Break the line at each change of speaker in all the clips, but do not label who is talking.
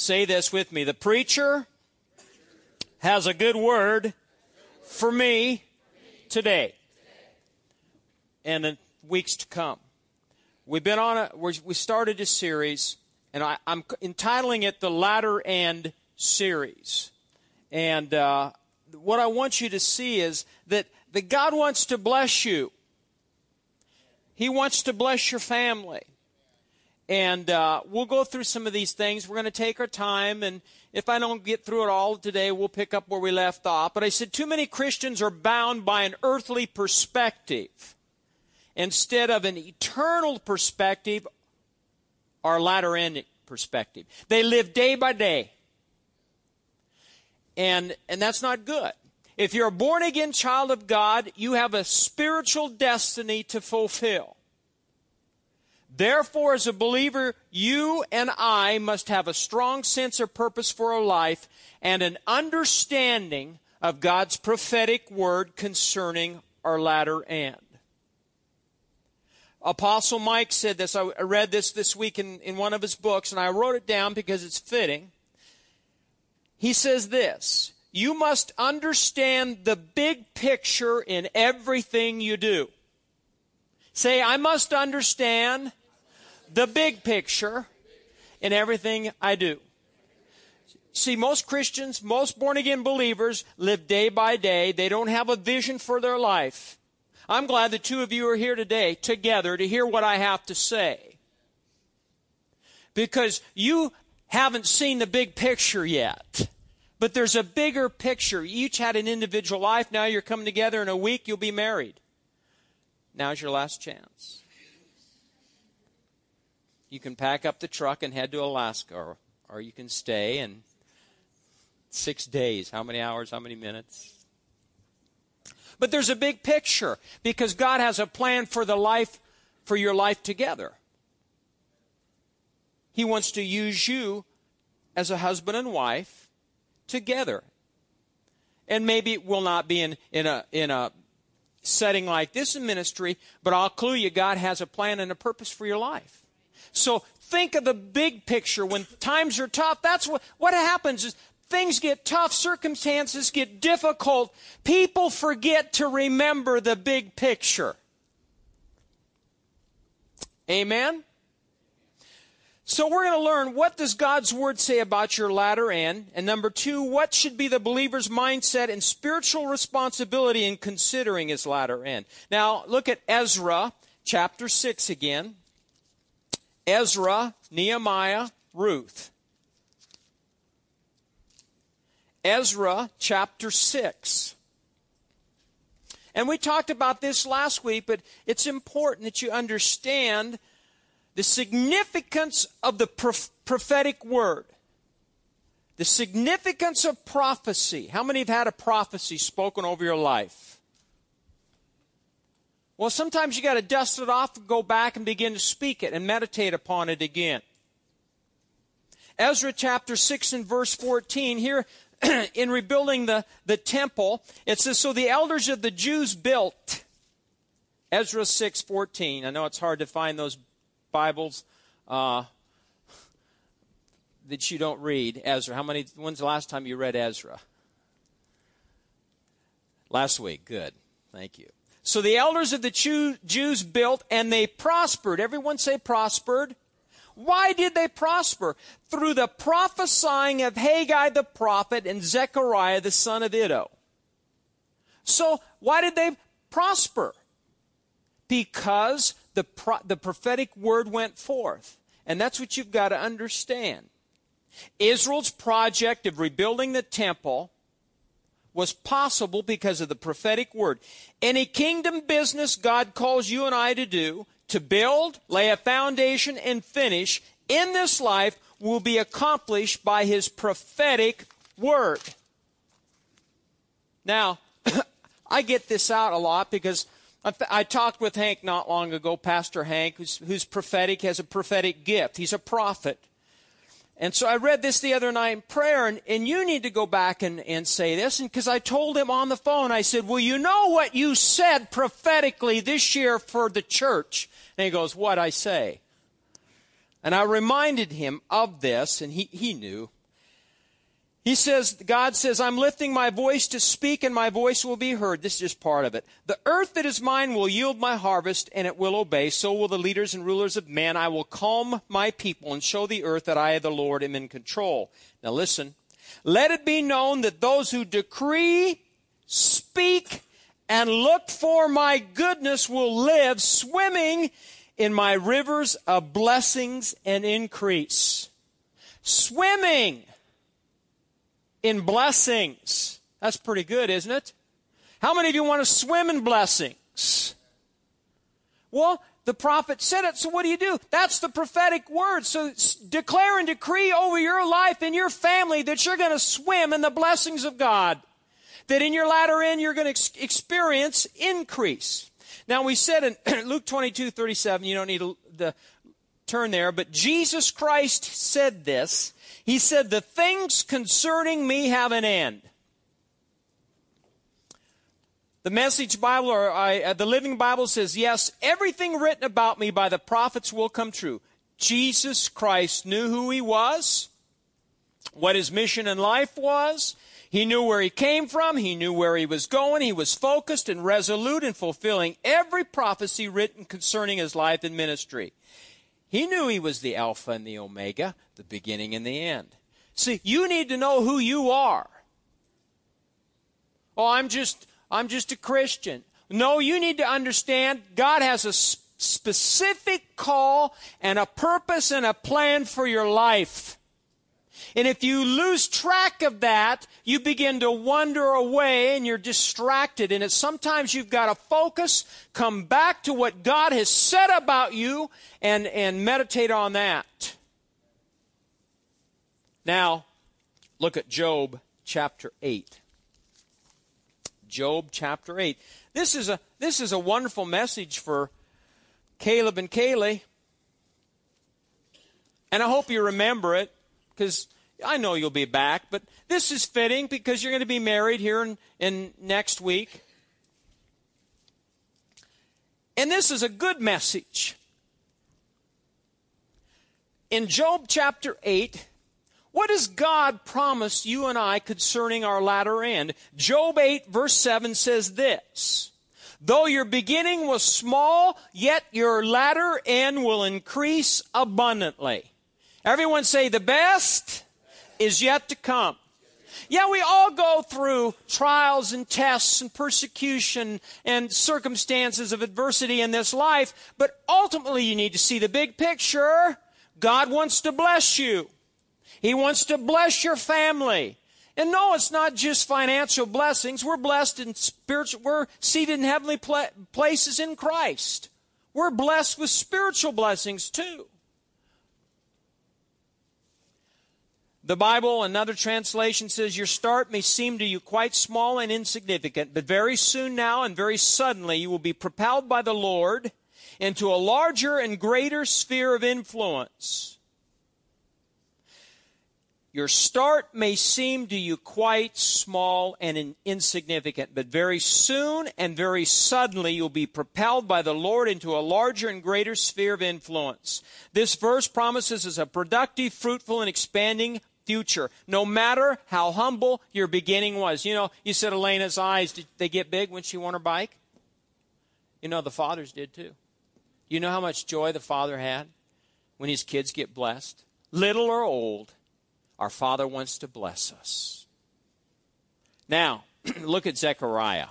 Say this with me. The preacher has a good word for me today and in weeks to come. We've been on a, we started a series, and I, am entitling it the Latter End Series. And uh, what I want you to see is that, that God wants to bless you. He wants to bless your family. And uh, we'll go through some of these things. We're going to take our time, and if I don't get through it all today, we'll pick up where we left off. But I said too many Christians are bound by an earthly perspective instead of an eternal perspective or latter end perspective. They live day by day. And, and that's not good. If you're a born again child of God, you have a spiritual destiny to fulfill. Therefore, as a believer, you and I must have a strong sense of purpose for our life and an understanding of God's prophetic word concerning our latter end. Apostle Mike said this. I read this this week in, in one of his books, and I wrote it down because it's fitting. He says this You must understand the big picture in everything you do. Say, I must understand the big picture in everything I do. See, most Christians, most born again believers live day by day. They don't have a vision for their life. I'm glad the two of you are here today together to hear what I have to say. Because you haven't seen the big picture yet. But there's a bigger picture. You each had an individual life. Now you're coming together in a week, you'll be married. Now's your last chance. You can pack up the truck and head to Alaska, or, or you can stay and six days. How many hours? How many minutes? But there's a big picture because God has a plan for the life, for your life together. He wants to use you as a husband and wife together. And maybe it will not be in, in a, in a setting like this in ministry, but I'll clue you God has a plan and a purpose for your life. So think of the big picture when times are tough. That's what, what happens is things get tough, circumstances get difficult, people forget to remember the big picture. Amen? So we're going to learn what does God's word say about your latter end, and number 2, what should be the believer's mindset and spiritual responsibility in considering his latter end. Now, look at Ezra chapter 6 again. Ezra, Nehemiah, Ruth. Ezra chapter 6. And we talked about this last week, but it's important that you understand the significance of the prophetic word. The significance of prophecy. How many have had a prophecy spoken over your life? Well, sometimes you got to dust it off and go back and begin to speak it and meditate upon it again. Ezra chapter 6 and verse 14, here in rebuilding the, the temple, it says, So the elders of the Jews built. Ezra 6.14. I know it's hard to find those Bibles uh, that you don't read. Ezra. How many, when's the last time you read Ezra? Last week. Good. Thank you. So the elders of the Jews built and they prospered. Everyone say prospered. Why did they prosper? Through the prophesying of Haggai the prophet and Zechariah the son of Iddo. So, why did they prosper? Because the, pro- the prophetic word went forth. And that's what you've got to understand. Israel's project of rebuilding the temple was possible because of the prophetic word. Any kingdom business God calls you and I to do, to build, lay a foundation, and finish in this life will be accomplished by his prophetic word. Now, I get this out a lot because I, talked with Hank not long ago, Pastor Hank, who's, who's prophetic, has a prophetic gift. He's a prophet. And so I read this the other night in prayer, and, and you need to go back and, and say this. And because I told him on the phone, I said, Well, you know what you said prophetically this year for the church? And he goes, What I say? And I reminded him of this, and he, he knew. He says, God says, I'm lifting my voice to speak, and my voice will be heard. This is just part of it. The earth that is mine will yield my harvest, and it will obey. So will the leaders and rulers of men. I will calm my people and show the earth that I, the Lord, am in control. Now listen. Let it be known that those who decree, speak, and look for my goodness will live swimming in my rivers of blessings and increase. Swimming in blessings. That's pretty good, isn't it? How many of you want to swim in blessings? Well, the prophet said it, so what do you do? That's the prophetic word. So declare and decree over your life and your family that you're going to swim in the blessings of God. That in your latter end you're going to ex- experience increase. Now we said in Luke 22, 37, you don't need to the turn there, but Jesus Christ said this he said, The things concerning me have an end. The Message Bible or uh, the Living Bible says, Yes, everything written about me by the prophets will come true. Jesus Christ knew who he was, what his mission in life was. He knew where he came from. He knew where he was going. He was focused and resolute in fulfilling every prophecy written concerning his life and ministry. He knew he was the Alpha and the Omega, the beginning and the end. See, you need to know who you are. Oh, I'm just I'm just a Christian. No, you need to understand God has a specific call and a purpose and a plan for your life. And if you lose track of that, you begin to wander away and you're distracted. And it's sometimes you've got to focus, come back to what God has said about you, and, and meditate on that. Now, look at Job chapter 8. Job chapter 8. This is a, this is a wonderful message for Caleb and Kaylee. And I hope you remember it because I know you'll be back, but this is fitting because you're going to be married here in, in next week. And this is a good message. In Job chapter 8, what does God promise you and I concerning our latter end? Job 8 verse 7 says this. Though your beginning was small, yet your latter end will increase abundantly. Everyone say the best is yet to come. Yeah, we all go through trials and tests and persecution and circumstances of adversity in this life, but ultimately you need to see the big picture. God wants to bless you. He wants to bless your family. And no, it's not just financial blessings. We're blessed in spiritual, we're seated in heavenly places in Christ. We're blessed with spiritual blessings too. The Bible, another translation says, Your start may seem to you quite small and insignificant, but very soon now and very suddenly you will be propelled by the Lord into a larger and greater sphere of influence. Your start may seem to you quite small and insignificant, but very soon and very suddenly you'll be propelled by the Lord into a larger and greater sphere of influence. This verse promises us a productive, fruitful, and expanding future, no matter how humble your beginning was. You know, you said Elena's eyes, did they get big when she won her bike? You know, the fathers did too. You know how much joy the father had when his kids get blessed? Little or old, our father wants to bless us. Now, look at Zechariah.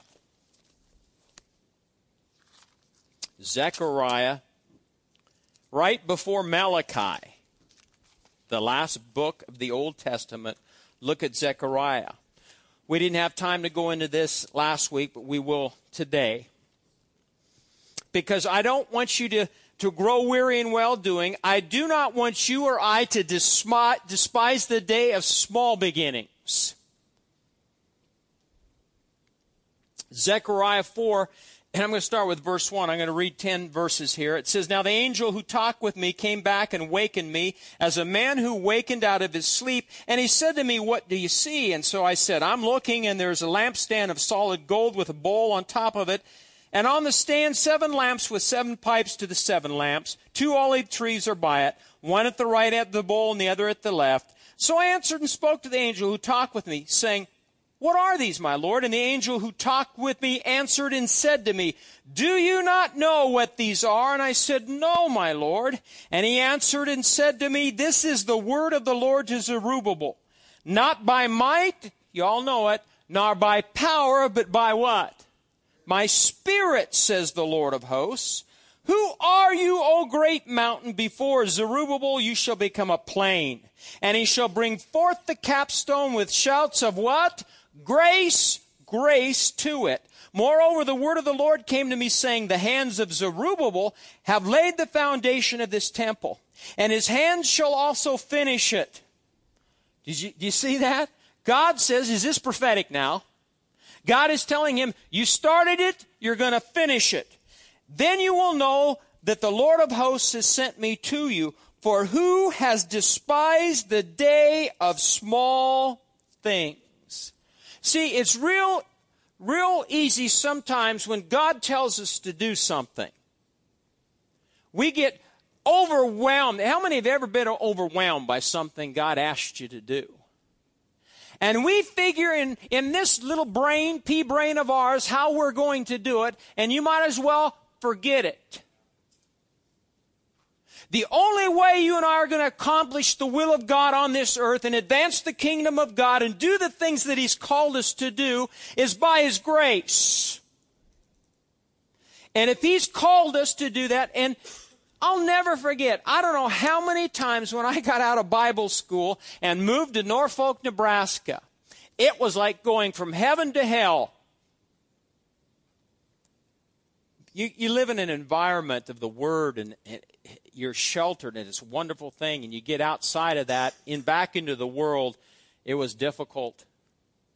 Zechariah, right before Malachi the last book of the Old Testament. Look at Zechariah. We didn't have time to go into this last week, but we will today. Because I don't want you to, to grow weary in well doing. I do not want you or I to despise the day of small beginnings. Zechariah 4 and I'm going to start with verse 1. I'm going to read 10 verses here. It says, Now the angel who talked with me came back and wakened me as a man who wakened out of his sleep. And he said to me, What do you see? And so I said, I'm looking, and there's a lampstand of solid gold with a bowl on top of it. And on the stand, seven lamps with seven pipes to the seven lamps. Two olive trees are by it. one at the right end of the bowl and the other at the left. So I answered and spoke to the angel who talked with me, saying, What are these, my Lord? And the angel who talked with me answered and said to me, Do you not know what these are? And I said, No, my Lord. And he answered and said to me, This is the word of the Lord to Zerubbabel. Not by might, you all know it, nor by power, but by what? My spirit, says the Lord of hosts. Who are you, O great mountain? Before Zerubbabel you shall become a plain. And he shall bring forth the capstone with shouts of what? Grace, grace to it. Moreover, the word of the Lord came to me saying, The hands of Zerubbabel have laid the foundation of this temple, and his hands shall also finish it. Did you, do you see that? God says, is this prophetic now? God is telling him, You started it, you're going to finish it. Then you will know that the Lord of hosts has sent me to you. For who has despised the day of small things? See, it's real, real easy sometimes when God tells us to do something. We get overwhelmed. How many have ever been overwhelmed by something God asked you to do? And we figure in, in this little brain, pea brain of ours, how we're going to do it, and you might as well forget it. The only way you and I are going to accomplish the will of God on this earth and advance the kingdom of God and do the things that He's called us to do is by His grace. And if He's called us to do that, and I'll never forget, I don't know how many times when I got out of Bible school and moved to Norfolk, Nebraska, it was like going from heaven to hell. You, you live in an environment of the Word and, and you're sheltered and it's a wonderful thing. And you get outside of that, in back into the world, it was difficult.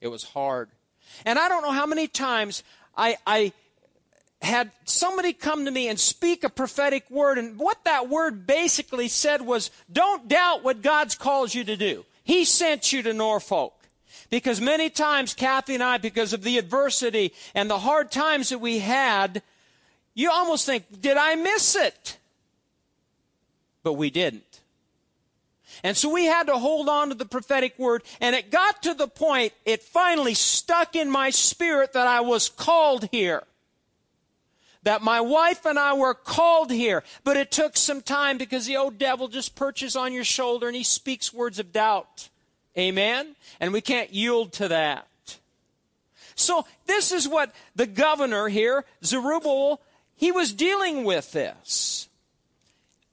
It was hard. And I don't know how many times I, I had somebody come to me and speak a prophetic word. And what that word basically said was, don't doubt what God's called you to do. He sent you to Norfolk. Because many times, Kathy and I, because of the adversity and the hard times that we had, you almost think, did I miss it? But we didn't. And so we had to hold on to the prophetic word, and it got to the point, it finally stuck in my spirit that I was called here. That my wife and I were called here, but it took some time because the old devil just perches on your shoulder and he speaks words of doubt. Amen? And we can't yield to that. So this is what the governor here, Zerubbabel, he was dealing with this.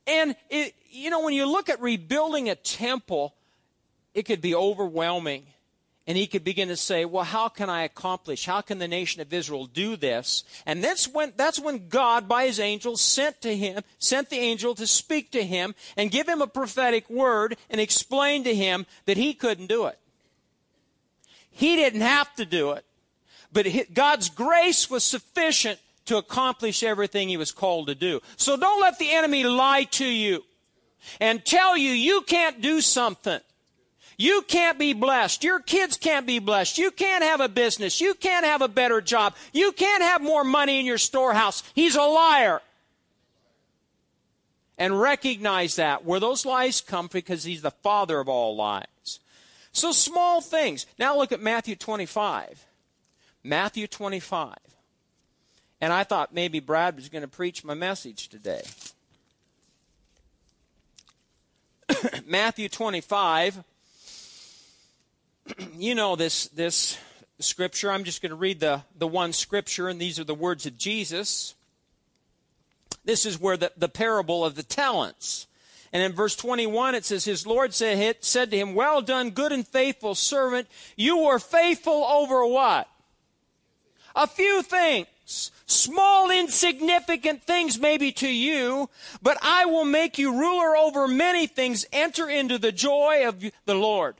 And, it, you know, when you look at rebuilding a temple, it could be overwhelming. And he could begin to say, well, how can I accomplish? How can the nation of Israel do this? And that's when, that's when God, by his angel, sent to him, sent the angel to speak to him and give him a prophetic word and explain to him that he couldn't do it. He didn't have to do it. But God's grace was sufficient to accomplish everything he was called to do. So don't let the enemy lie to you and tell you you can't do something. You can't be blessed. Your kids can't be blessed. You can't have a business. You can't have a better job. You can't have more money in your storehouse. He's a liar. And recognize that where those lies come because he's the father of all lies. So small things. Now look at Matthew 25. Matthew 25. And I thought maybe Brad was going to preach my message today. Matthew 25. you know this, this scripture. I'm just going to read the, the one scripture, and these are the words of Jesus. This is where the, the parable of the talents. And in verse 21, it says, His Lord said, said to him, Well done, good and faithful servant. You were faithful over what? A few things. Small, insignificant things maybe to you, but I will make you ruler over many things. Enter into the joy of the Lord.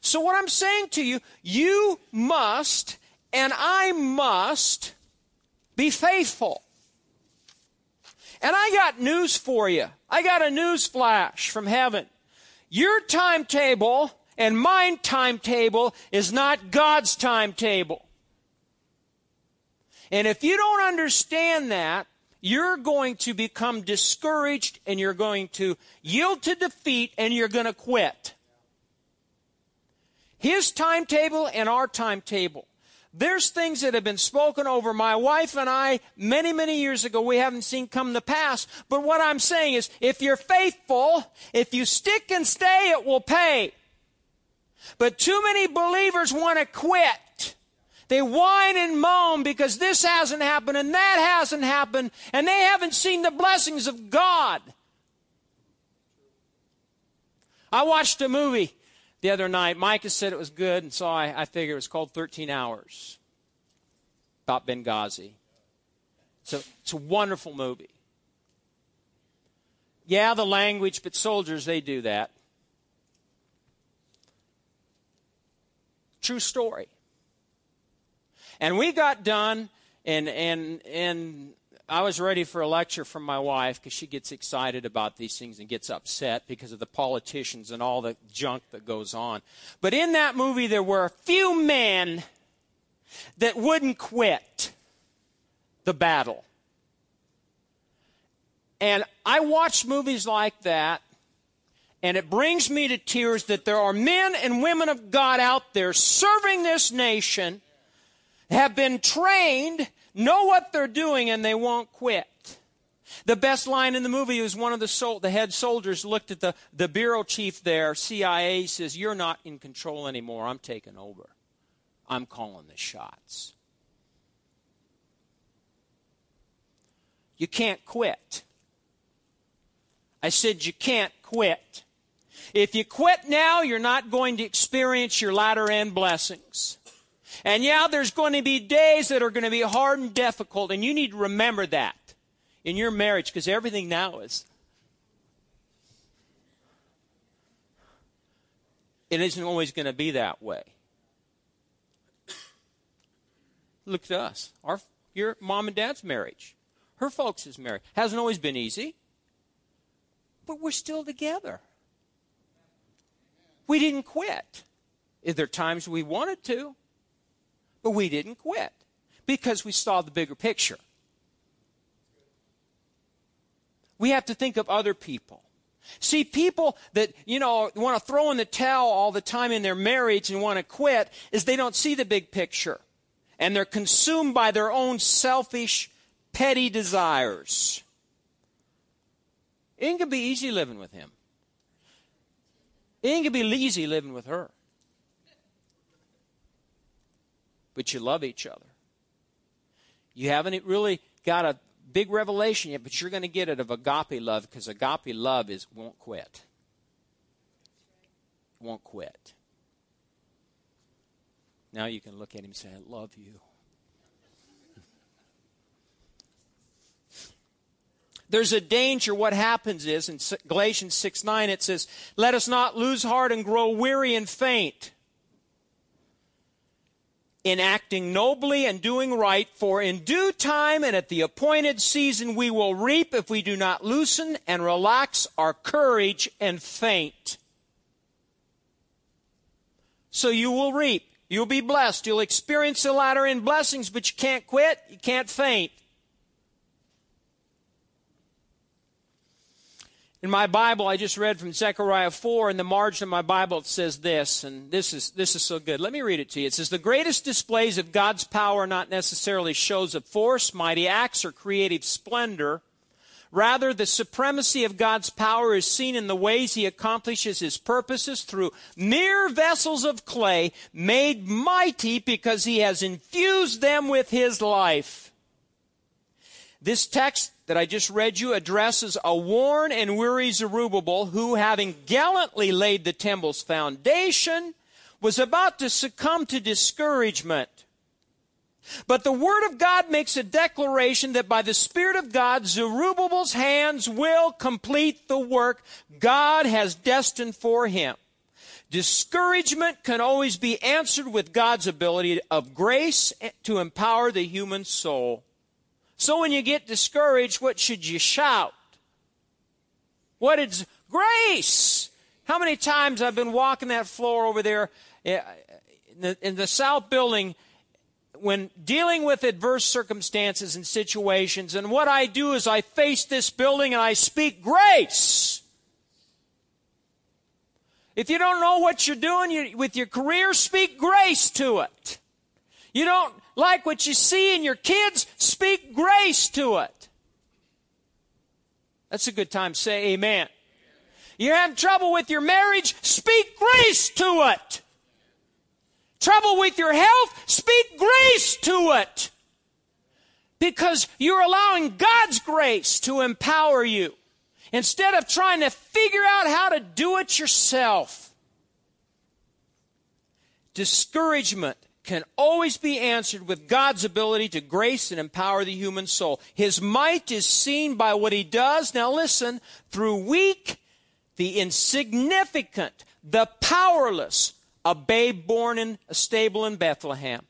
So, what I'm saying to you, you must and I must be faithful. And I got news for you. I got a news flash from heaven. Your timetable and my timetable is not God's timetable. And if you don't understand that, you're going to become discouraged and you're going to yield to defeat and you're going to quit. His timetable and our timetable. There's things that have been spoken over my wife and I many, many years ago we haven't seen come to pass. But what I'm saying is, if you're faithful, if you stick and stay, it will pay. But too many believers want to quit. They whine and moan because this hasn't happened and that hasn't happened, and they haven't seen the blessings of God. I watched a movie the other night. Micah said it was good, and so I, I figured it was called 13 Hours about Benghazi. So it's a wonderful movie. Yeah, the language, but soldiers, they do that. True story. And we got done, and and and I was ready for a lecture from my wife because she gets excited about these things and gets upset because of the politicians and all the junk that goes on. But in that movie, there were a few men that wouldn't quit the battle. And I watch movies like that, and it brings me to tears that there are men and women of God out there serving this nation, have been trained know what they're doing and they won't quit. The best line in the movie is one of the, sol- the head soldiers looked at the, the bureau chief there, CIA, says, You're not in control anymore. I'm taking over. I'm calling the shots. You can't quit. I said, You can't quit. If you quit now, you're not going to experience your latter end blessings. And yeah, there's going to be days that are going to be hard and difficult, and you need to remember that in your marriage because everything now is. It isn't always going to be that way. Look at us. Our, your mom and dad's marriage. Her folks' married. Hasn't always been easy. But we're still together. We didn't quit. There times we wanted to? But we didn't quit because we saw the bigger picture. We have to think of other people. See, people that, you know, want to throw in the towel all the time in their marriage and want to quit is they don't see the big picture. And they're consumed by their own selfish, petty desires. It to be easy living with him. It to be easy living with her. But you love each other. You haven't really got a big revelation yet, but you're going to get it of agape love because agape love is won't quit. Won't quit. Now you can look at him and say, I love you. There's a danger. What happens is in Galatians 6 9, it says, Let us not lose heart and grow weary and faint in acting nobly and doing right, for in due time and at the appointed season we will reap if we do not loosen and relax our courage and faint. So you will reap. You'll be blessed. You'll experience the latter in blessings, but you can't quit. You can't faint. In my Bible, I just read from Zechariah 4. In the margin of my Bible, it says this, and this is, this is so good. Let me read it to you. It says, The greatest displays of God's power are not necessarily shows of force, mighty acts, or creative splendor. Rather, the supremacy of God's power is seen in the ways He accomplishes His purposes through mere vessels of clay made mighty because He has infused them with His life. This text that I just read you addresses a worn and weary Zerubbabel who, having gallantly laid the temple's foundation, was about to succumb to discouragement. But the Word of God makes a declaration that by the Spirit of God, Zerubbabel's hands will complete the work God has destined for him. Discouragement can always be answered with God's ability of grace to empower the human soul. So when you get discouraged, what should you shout? What is grace? How many times I've been walking that floor over there eh, in the, in the south building when dealing with adverse circumstances and situations, and what I do is I face this building and I speak grace. If you don't know what you're doing with your career, speak grace to it. You don't like what you see in your kids, speak grace to it. That's a good time to say amen. You have trouble with your marriage, speak grace to it. Trouble with your health, speak grace to it. Because you're allowing God's grace to empower you instead of trying to figure out how to do it yourself. Discouragement can always be answered with God's ability to grace and empower the human soul. His might is seen by what he does. Now listen, through weak, the insignificant, the powerless, a babe born in a stable in Bethlehem,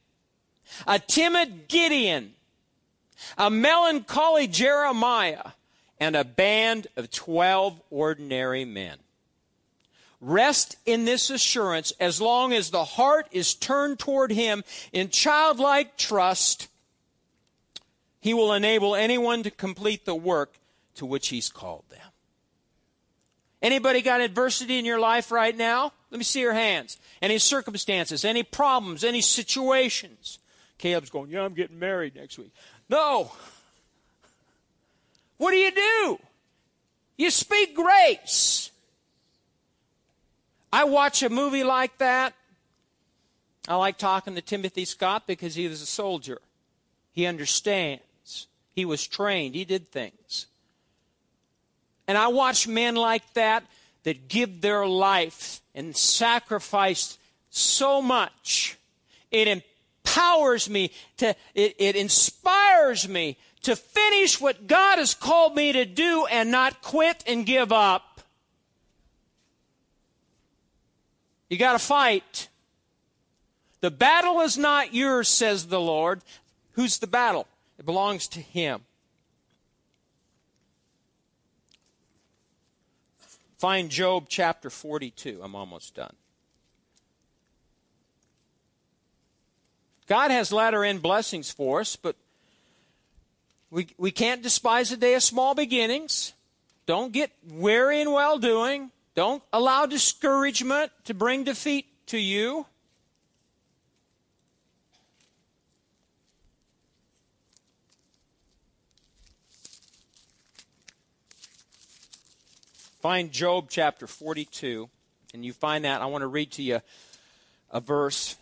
a timid Gideon, a melancholy Jeremiah, and a band of 12 ordinary men. Rest in this assurance as long as the heart is turned toward Him in childlike trust. He will enable anyone to complete the work to which He's called them. Anybody got adversity in your life right now? Let me see your hands. Any circumstances, any problems, any situations? Caleb's going, Yeah, I'm getting married next week. No. What do you do? You speak grace. I watch a movie like that. I like talking to Timothy Scott because he was a soldier. He understands. He was trained. He did things. And I watch men like that that give their life and sacrifice so much. It empowers me to, it, it inspires me to finish what God has called me to do and not quit and give up. You got to fight. The battle is not yours, says the Lord. Who's the battle? It belongs to Him. Find Job chapter 42. I'm almost done. God has latter end blessings for us, but we, we can't despise a day of small beginnings. Don't get weary in well doing. Don't allow discouragement to bring defeat to you. Find Job chapter 42, and you find that. I want to read to you a verse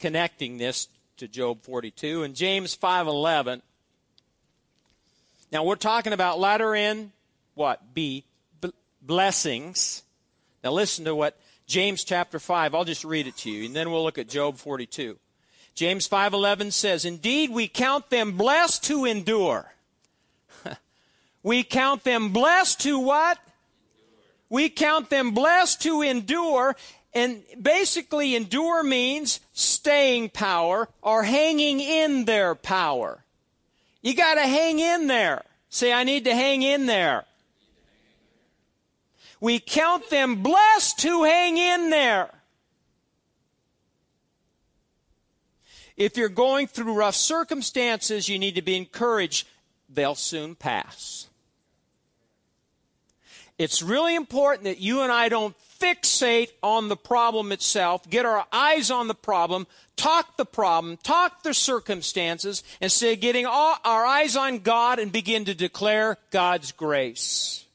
connecting this to Job 42. In James 5:11, now we're talking about latter end, what? B- blessings. Now listen to what James chapter 5, I'll just read it to you, and then we'll look at Job 42. James 5:11 says, "Indeed we count them blessed who endure." we count them blessed who what? We count them blessed who endure, and basically endure means staying power or hanging in their power. You got to hang in there. Say, I need to hang in there. We count them blessed who hang in there. If you're going through rough circumstances, you need to be encouraged. They'll soon pass. It's really important that you and I don't fixate on the problem itself, get our eyes on the problem, talk the problem, talk the circumstances, instead of getting all, our eyes on God and begin to declare God's grace.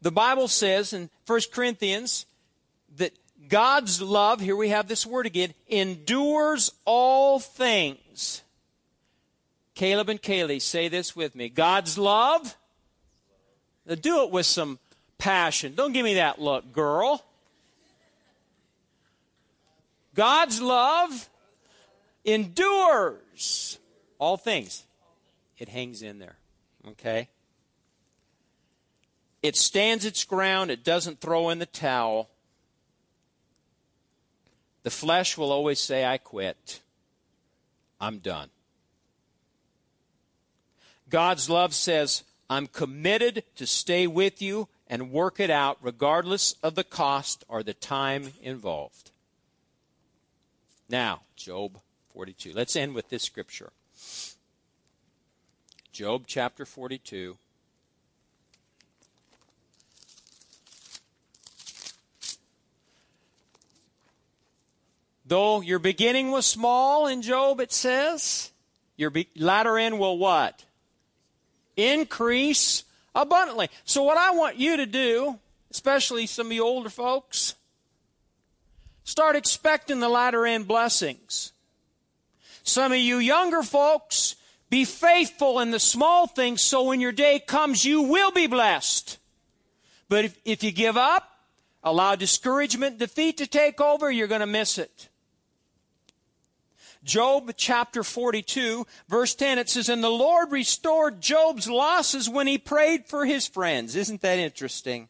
The Bible says in 1 Corinthians that God's love, here we have this word again, endures all things. Caleb and Kaylee, say this with me. God's love, do it with some passion. Don't give me that look, girl. God's love endures all things. It hangs in there. Okay? It stands its ground. It doesn't throw in the towel. The flesh will always say, I quit. I'm done. God's love says, I'm committed to stay with you and work it out regardless of the cost or the time involved. Now, Job 42. Let's end with this scripture. Job chapter 42. Though your beginning was small in Job, it says, your be- latter end will what? Increase abundantly. So, what I want you to do, especially some of you older folks, start expecting the latter end blessings. Some of you younger folks, be faithful in the small things so when your day comes, you will be blessed. But if, if you give up, allow discouragement, defeat to take over, you're going to miss it. Job chapter 42, verse 10, it says, And the Lord restored Job's losses when he prayed for his friends. Isn't that interesting?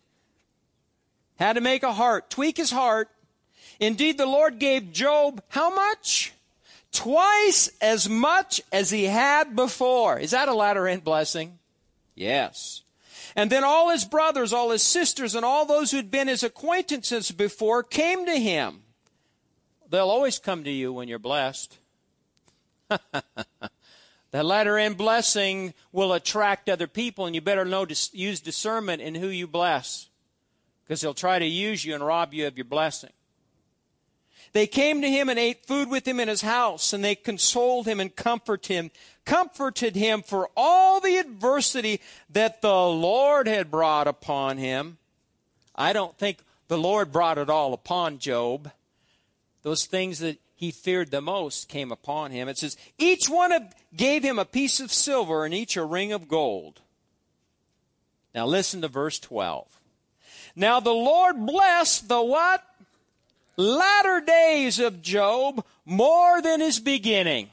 Had to make a heart, tweak his heart. Indeed, the Lord gave Job how much? Twice as much as he had before. Is that a latter end blessing? Yes. And then all his brothers, all his sisters, and all those who'd been his acquaintances before came to him They'll always come to you when you're blessed. that latter end blessing will attract other people, and you better know use discernment in who you bless because they'll try to use you and rob you of your blessing. They came to him and ate food with him in his house, and they consoled him and comforted him, comforted him for all the adversity that the Lord had brought upon him. I don't think the Lord brought it all upon Job. Those things that he feared the most came upon him. It says, Each one gave him a piece of silver and each a ring of gold. Now listen to verse 12. Now the Lord blessed the what? Latter days of Job more than his beginning.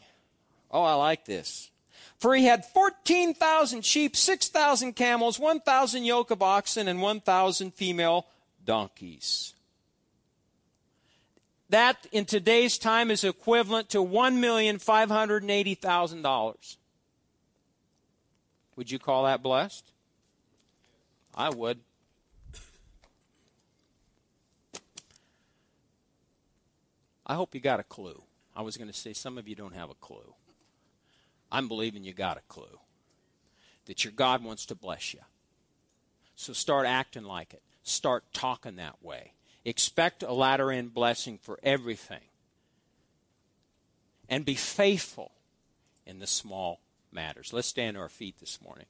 Oh, I like this. For he had 14,000 sheep, 6,000 camels, 1,000 yoke of oxen, and 1,000 female donkeys. That in today's time is equivalent to $1,580,000. Would you call that blessed? I would. I hope you got a clue. I was going to say some of you don't have a clue. I'm believing you got a clue that your God wants to bless you. So start acting like it. Start talking that way. Expect a latter end blessing for everything. And be faithful in the small matters. Let's stand to our feet this morning.